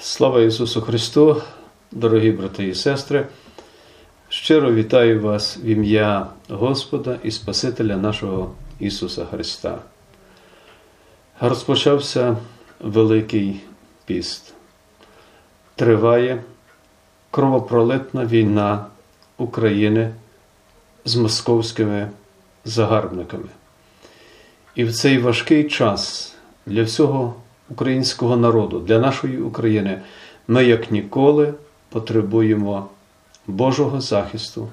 Слава Ісусу Христу, дорогі брати і сестри. Щиро вітаю вас в ім'я Господа і Спасителя нашого Ісуса Христа. Розпочався Великий піст. Триває кровопролитна війна України з московськими загарбниками. І в цей важкий час для всього українського народу, для нашої України, ми як ніколи потребуємо Божого захисту,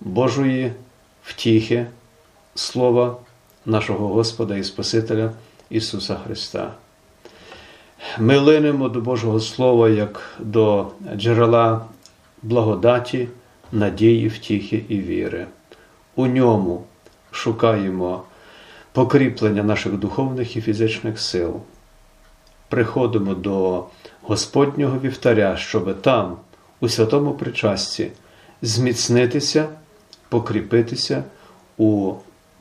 Божої втіхи, Слова нашого Господа і Спасителя Ісуса Христа. Ми линемо до Божого Слова як до джерела благодаті, надії, втіхи і віри. У ньому шукаємо покріплення наших духовних і фізичних сил. Приходимо до Господнього вівтаря, щоб там, у святому причасті, зміцнитися, покріпитися у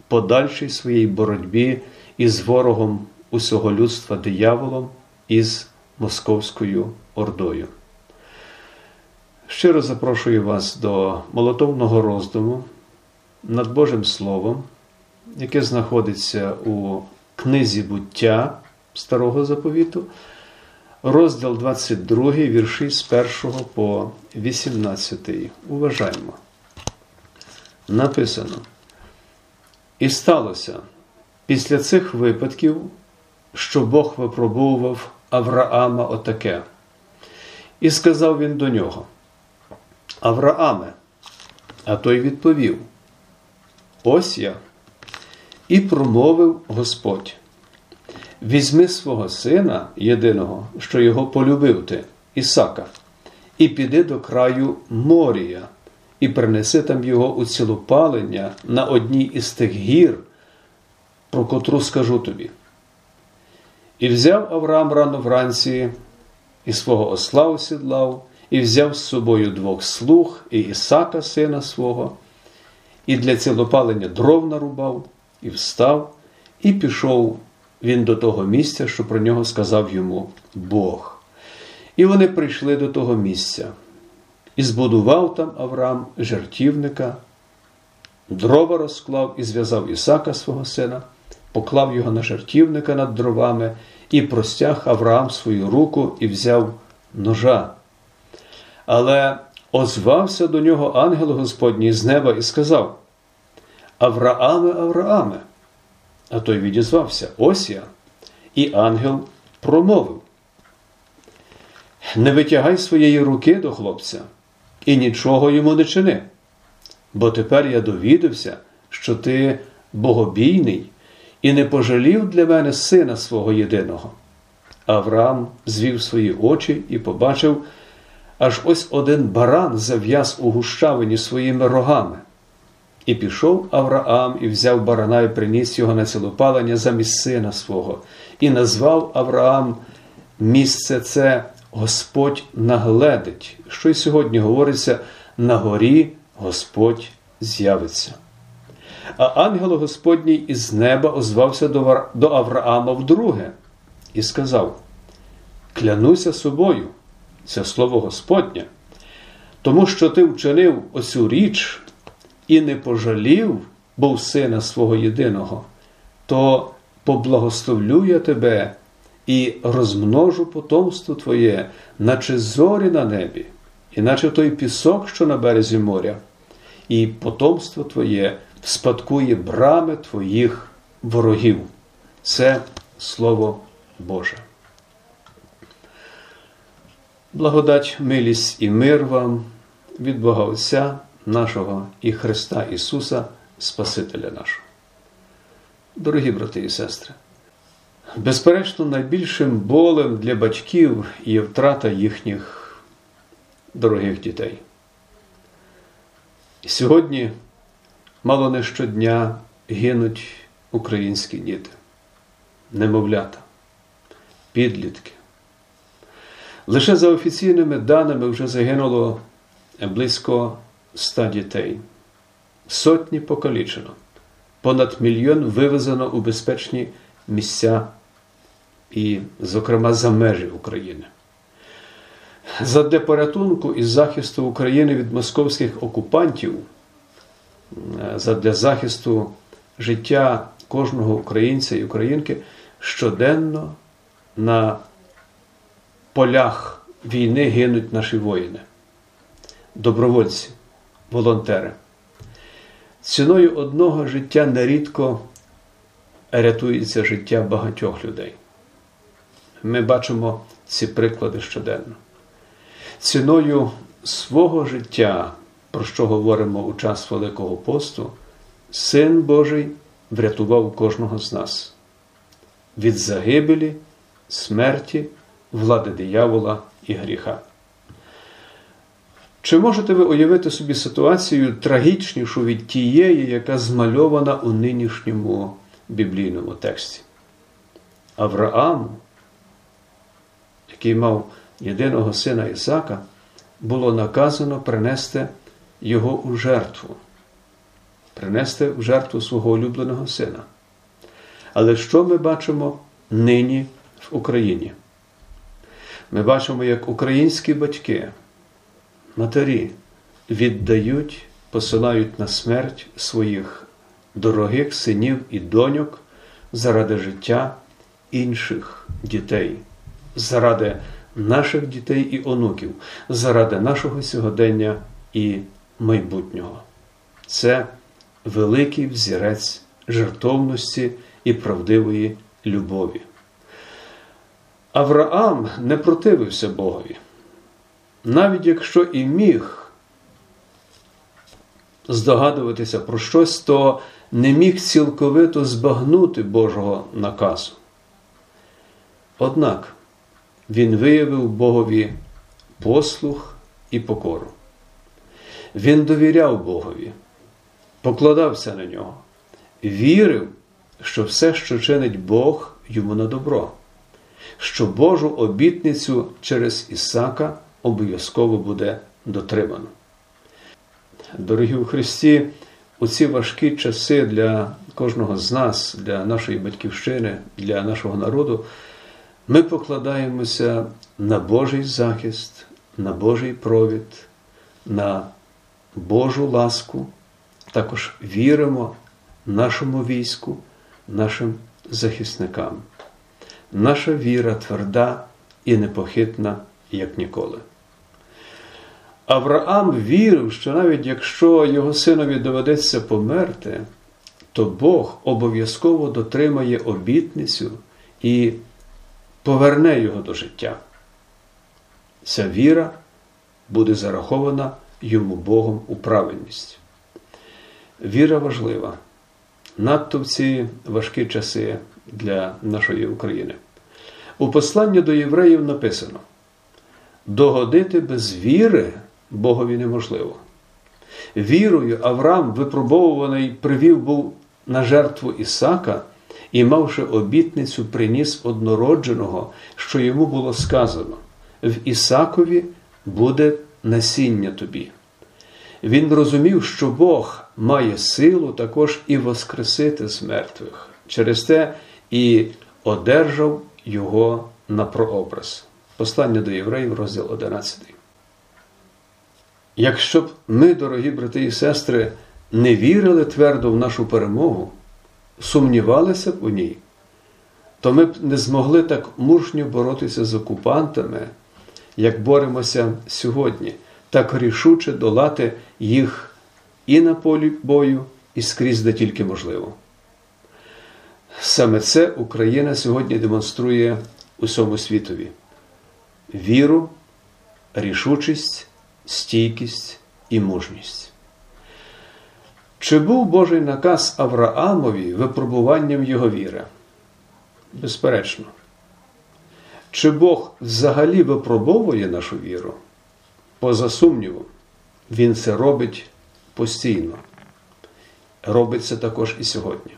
подальшій своїй боротьбі із ворогом усього людства дияволом із Московською Ордою. Щиро запрошую вас до молотовного роздуму над Божим Словом, яке знаходиться у книзі буття Старого Заповіту, розділ 22, вірші з 1 по 18. Уважаємо. Написано. І сталося після цих випадків, що Бог випробовував Авраама отаке. І сказав він до нього: Аврааме, а той відповів: Ось я. І промовив Господь: Візьми свого сина єдиного, що його полюбив ти, Ісака, і піди до краю Морія, і принеси там його у цілопалення на одній із тих гір, про котру скажу тобі. І взяв Авраам рано вранці, і свого осла осідлав, і взяв з собою двох слуг і Ісака, сина свого, і для цілопалення дров нарубав, і встав, і пішов він до того місця, що про нього сказав йому Бог. І вони прийшли до того місця. І збудував там Авраам жертівника, дрова розклав і зв'язав Ісака свого сина, поклав його на жертівника над дровами, і простяг Авраам свою руку і взяв ножа. Але озвався до нього ангел Господній з неба і сказав: Аврааме, Аврааме. А той відізвався: Ось я. І ангел промовив: Не витягай своєї руки до хлопця і нічого йому не чини. Бо тепер я довідався, що ти богобійний і не пожалів для мене сина свого єдиного. Авраам звів свої очі і побачив, аж ось один баран зав'яз у гущавині своїми рогами. І пішов Авраам і взяв барана і приніс його на цілопалення замість сина свого, і назвав Авраам місце це Господь нагледить, що й сьогодні говориться на горі Господь з'явиться. А ангел Господній із неба озвався до Авраама вдруге і сказав: Клянуся собою, це слово Господнє, тому що ти вчинив оцю річ і не пожалів, був сина свого єдиного, то поблагословлю я тебе і розмножу потомство твоє, наче зорі на небі, і наче той пісок, що на березі моря, і потомство твоє спадкує брами твоїх ворогів. Це Слово Боже. Благодать, милість і мир вам від Бога Отця нашого і Христа Ісуса, Спасителя нашого. Дорогі брати і сестри, безперечно, найбільшим болем для батьків є втрата їхніх дорогих дітей. Сьогодні мало не щодня гинуть українські діти, немовлята, підлітки. Лише за офіційними даними вже загинуло близько ста дітей, сотні покалічено, понад мільйон вивезено у безпечні місця і, зокрема, за межі України. Задля порятунку і захисту України від московських окупантів, задля захисту життя кожного українця і українки щоденно на полях війни гинуть наші воїни, добровольці, волонтери. Ціною одного життя нерідко рятується життя багатьох людей. Ми бачимо ці приклади щоденно. Ціною свого життя, про що говоримо у час Великого посту, Син Божий врятував кожного з нас від загибелі, смерті, влади диявола і гріха. Чи можете ви уявити собі ситуацію трагічнішу від тієї, яка змальована у нинішньому біблійному тексті? Авраам, який мав єдиного сина Ісака, було наказано принести його у жертву, принести в жертву свого улюбленого сина. Але що ми бачимо нині в Україні? Ми бачимо, як українські батьки, матері віддають, посилають на смерть своїх дорогих синів і доньок заради життя інших дітей, заради наших дітей і онуків, заради нашого сьогодення і майбутнього. Це великий взірець жертовності і правдивої любові. Авраам не противився Богові, навіть якщо і міг здогадуватися про щось, то не міг цілковито збагнути Божого наказу. Однак він виявив Богові послух і покору. Він довіряв Богові, покладався на нього, вірив, що все, що чинить Бог, йому на добро, що Божу обітницю через Ісака обов'язково буде дотримано. Дорогі у Христі, у ці важкі часи для кожного з нас, для нашої батьківщини, для нашого народу, ми покладаємося на Божий захист, на Божий провід, на Божу ласку, також віримо нашому війську, нашим захисникам. Наша віра тверда і непохитна, як ніколи. Авраам вірив, що навіть якщо його синові доведеться померти, то Бог обов'язково дотримає обітницю і поверне його до життя. Ця віра буде зарахована йому Богом у правильність. Віра важлива, надто в ці важкі часи для нашої України. У посланні до євреїв написано: догодити без віри Богові неможливо. Вірою Авраам, випробовуваний, привів був на жертву Ісака і, мавши обітницю, приніс однородженого, що йому було сказано: в Ісакові буде насіння тобі. Він розумів, що Бог має силу також і воскресити з мертвих. Через те і одержав його на прообраз. Послання до євреїв, розділ 11. Якщо б ми, дорогі брати і сестри, не вірили твердо в нашу перемогу, сумнівалися б у ній, то ми б не змогли так мужньо боротися з окупантами, як боремося сьогодні, так рішуче долати їх і на полі бою, і скрізь де тільки можливо. Саме це Україна сьогодні демонструє усьому світові: віру, рішучість, стійкість і мужність. Чи був Божий наказ Авраамові випробуванням його віри? Безперечно. Чи Бог взагалі випробовує нашу віру? Поза сумнівом, Він це робить постійно. Робить це також і сьогодні.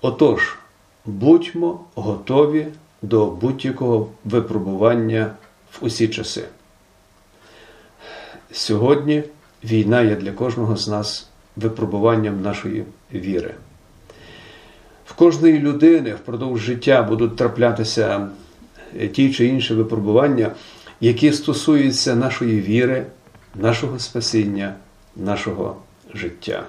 Отож, будьмо готові до будь-якого випробування в усі часи. Сьогодні війна є для кожного з нас випробуванням нашої віри. В кожної людини впродовж життя будуть траплятися ті чи інші випробування, які стосуються нашої віри, нашого спасіння, нашого життя.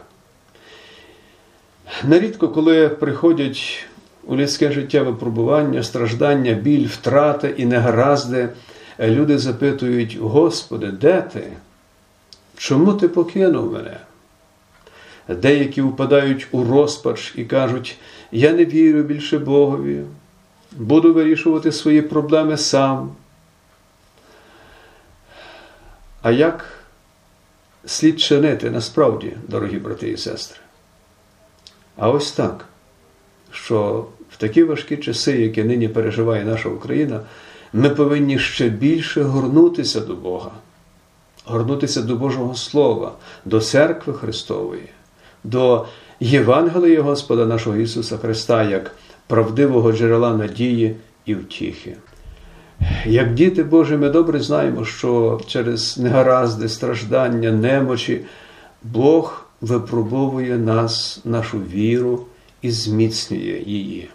Нерідко, коли приходять у людське життя випробування, страждання, біль, втрата і негаразди, люди запитують: Господи, де ти? Чому ти покинув мене? Деякі впадають у розпач і кажуть, я не вірю більше Богові, буду вирішувати свої проблеми сам. А як слід чинити насправді, дорогі брати і сестри? А ось так, що в такі важкі часи, які нині переживає наша Україна, ми повинні ще більше горнутися до Бога, горнутися до Божого Слова, до церкви Христової, до Євангелія Господа нашого Ісуса Христа як правдивого джерела надії і втіхи. Як діти Божі, ми добре знаємо, що через негаразди, страждання, немочі Бог випробовує нас, нашу віру і зміцнює її.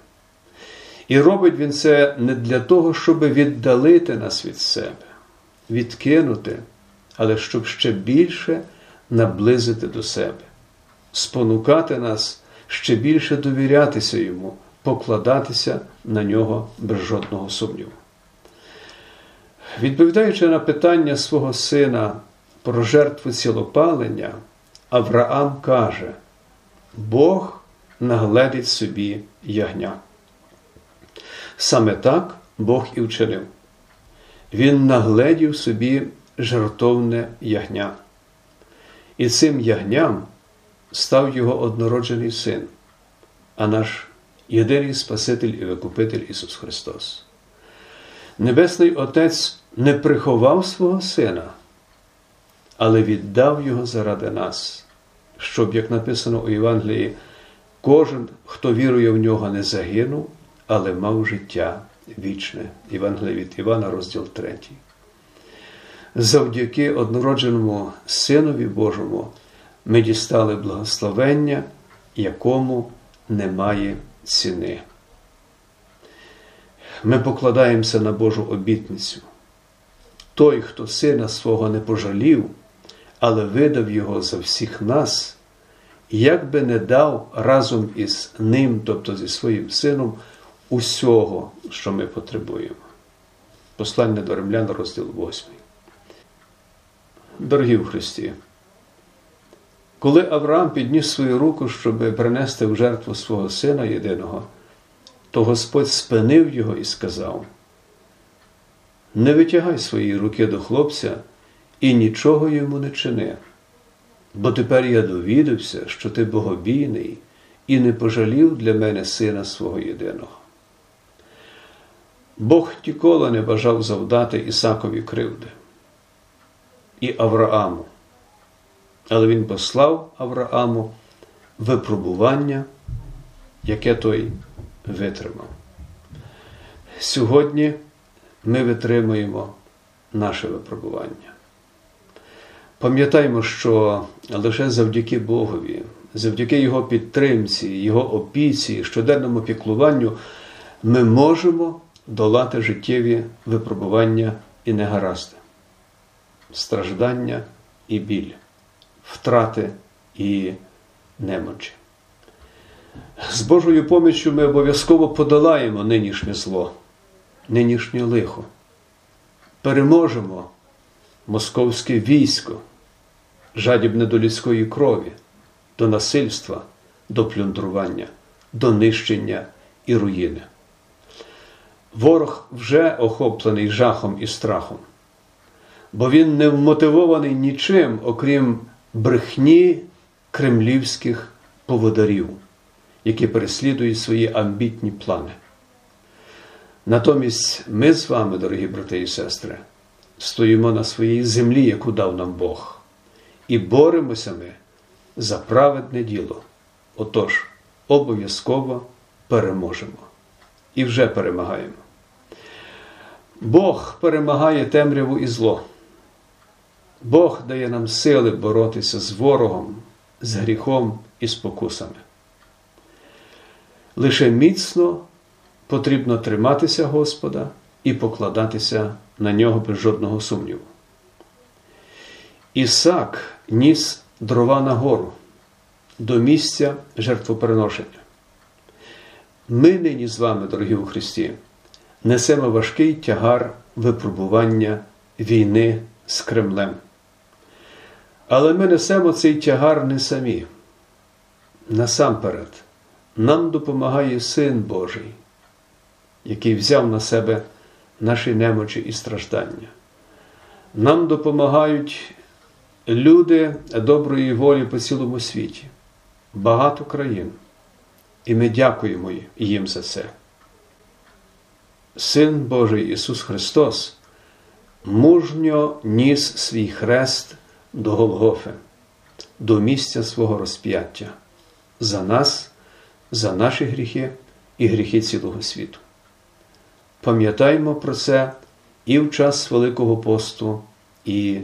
І робить він це не для того, щоб віддалити нас від себе, відкинути, але щоб ще більше наблизити до себе, спонукати нас ще більше довірятися йому, покладатися на нього без жодного сумніву. Відповідаючи на питання свого сина про жертву цілопалення, Авраам каже: Бог нагледить собі ягня. Саме так Бог і вчинив. Він нагледів собі жертовне ягня. І цим ягням став його однороджений син, а наш єдиний Спаситель і Викупитель Ісус Христос. Небесний Отець не приховав свого Сина, але віддав Його заради нас, щоб, як написано у Євангелії, кожен, хто вірує в нього, не загинув, але мав життя вічне. Євангелія від Івана, розділ 3. Завдяки однородженому Синові Божому ми дістали благословення, якому немає ціни. Ми покладаємося на Божу обітницю. Той, хто сина свого не пожалів, але видав його за всіх нас, як би не дав разом із ним, тобто зі своїм сином, усього, що ми потребуємо. Послання до римлян, розділ 8. Дорогі в Христі, коли Авраам підніс свою руку, щоб принести в жертву свого сина єдиного, то Господь спинив його і сказав: Не витягай свої руки до хлопця і нічого йому не чини, бо тепер я довідався, що ти богобійний і не пожалів для мене сина свого єдиного. Бог ніколи не бажав завдати Ісакові кривди і Аврааму. Але Він послав Аврааму випробування, яке той витримав. Сьогодні ми витримуємо наше випробування. Пам'ятаємо, що лише завдяки Богові, завдяки Його підтримці, Його опіці, щоденному піклуванню ми можемо долати життєві випробування і негаразди, страждання і біль, втрати і немочі. З Божою поміччю ми обов'язково подолаємо нинішнє зло, нинішнє лихо, переможемо московське військо, жадібне до людської крові, до насильства, до плюндрування, до нищення і руїни. Ворог вже охоплений жахом і страхом, бо він не вмотивований нічим, окрім брехні кремлівських поводарів які переслідують свої амбітні плани. Натомість ми з вами, дорогі брати і сестри, стоїмо на своїй землі, яку дав нам Бог, і боремося ми за праведне діло. Отож, обов'язково переможемо і вже перемагаємо. Бог перемагає темряву і зло. Бог дає нам сили боротися з ворогом, з гріхом і спокусами. Лише міцно потрібно триматися Господа і покладатися на нього без жодного сумніву. Ісак ніс дрова на гору до місця жертвоприношення. Ми нині з вами, дорогі у Христі, несемо важкий тягар випробування війни з Кремлем. Але ми несемо цей тягар не самі. Насамперед, нам допомагає Син Божий, який взяв на себе наші немочі і страждання. Нам допомагають люди доброї волі по цілому світі, багато країн. І ми дякуємо їм за це. Син Божий Ісус Христос мужньо ніс свій хрест до Голгофи, до місця свого розп'яття за нас, за наші гріхи і гріхи цілого світу. Пам'ятаймо про це і в час Великого посту, і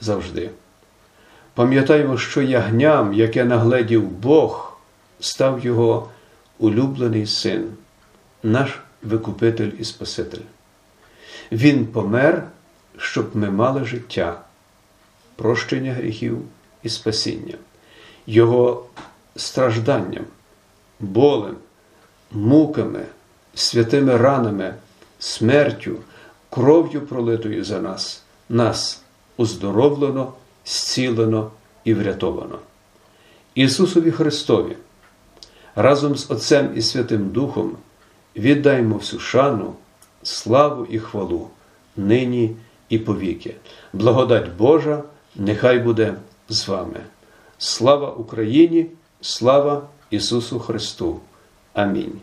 завжди. Пам'ятаймо, що ягням, яке нагледів Бог, став його улюблений син, наш Викупитель і Спаситель. Він помер, щоб ми мали життя, прощення гріхів і спасіння, Його стражданням, болем, муками, святими ранами, смертю, кров'ю пролитою за нас, нас уздоровлено, зцілено і врятовано. Ісусові Христові разом з Отцем і Святим Духом віддаймо всю шану, славу і хвалу нині і повіки. Благодать Божа нехай буде з вами. Слава Україні, слава Ісусу Христу. Амінь.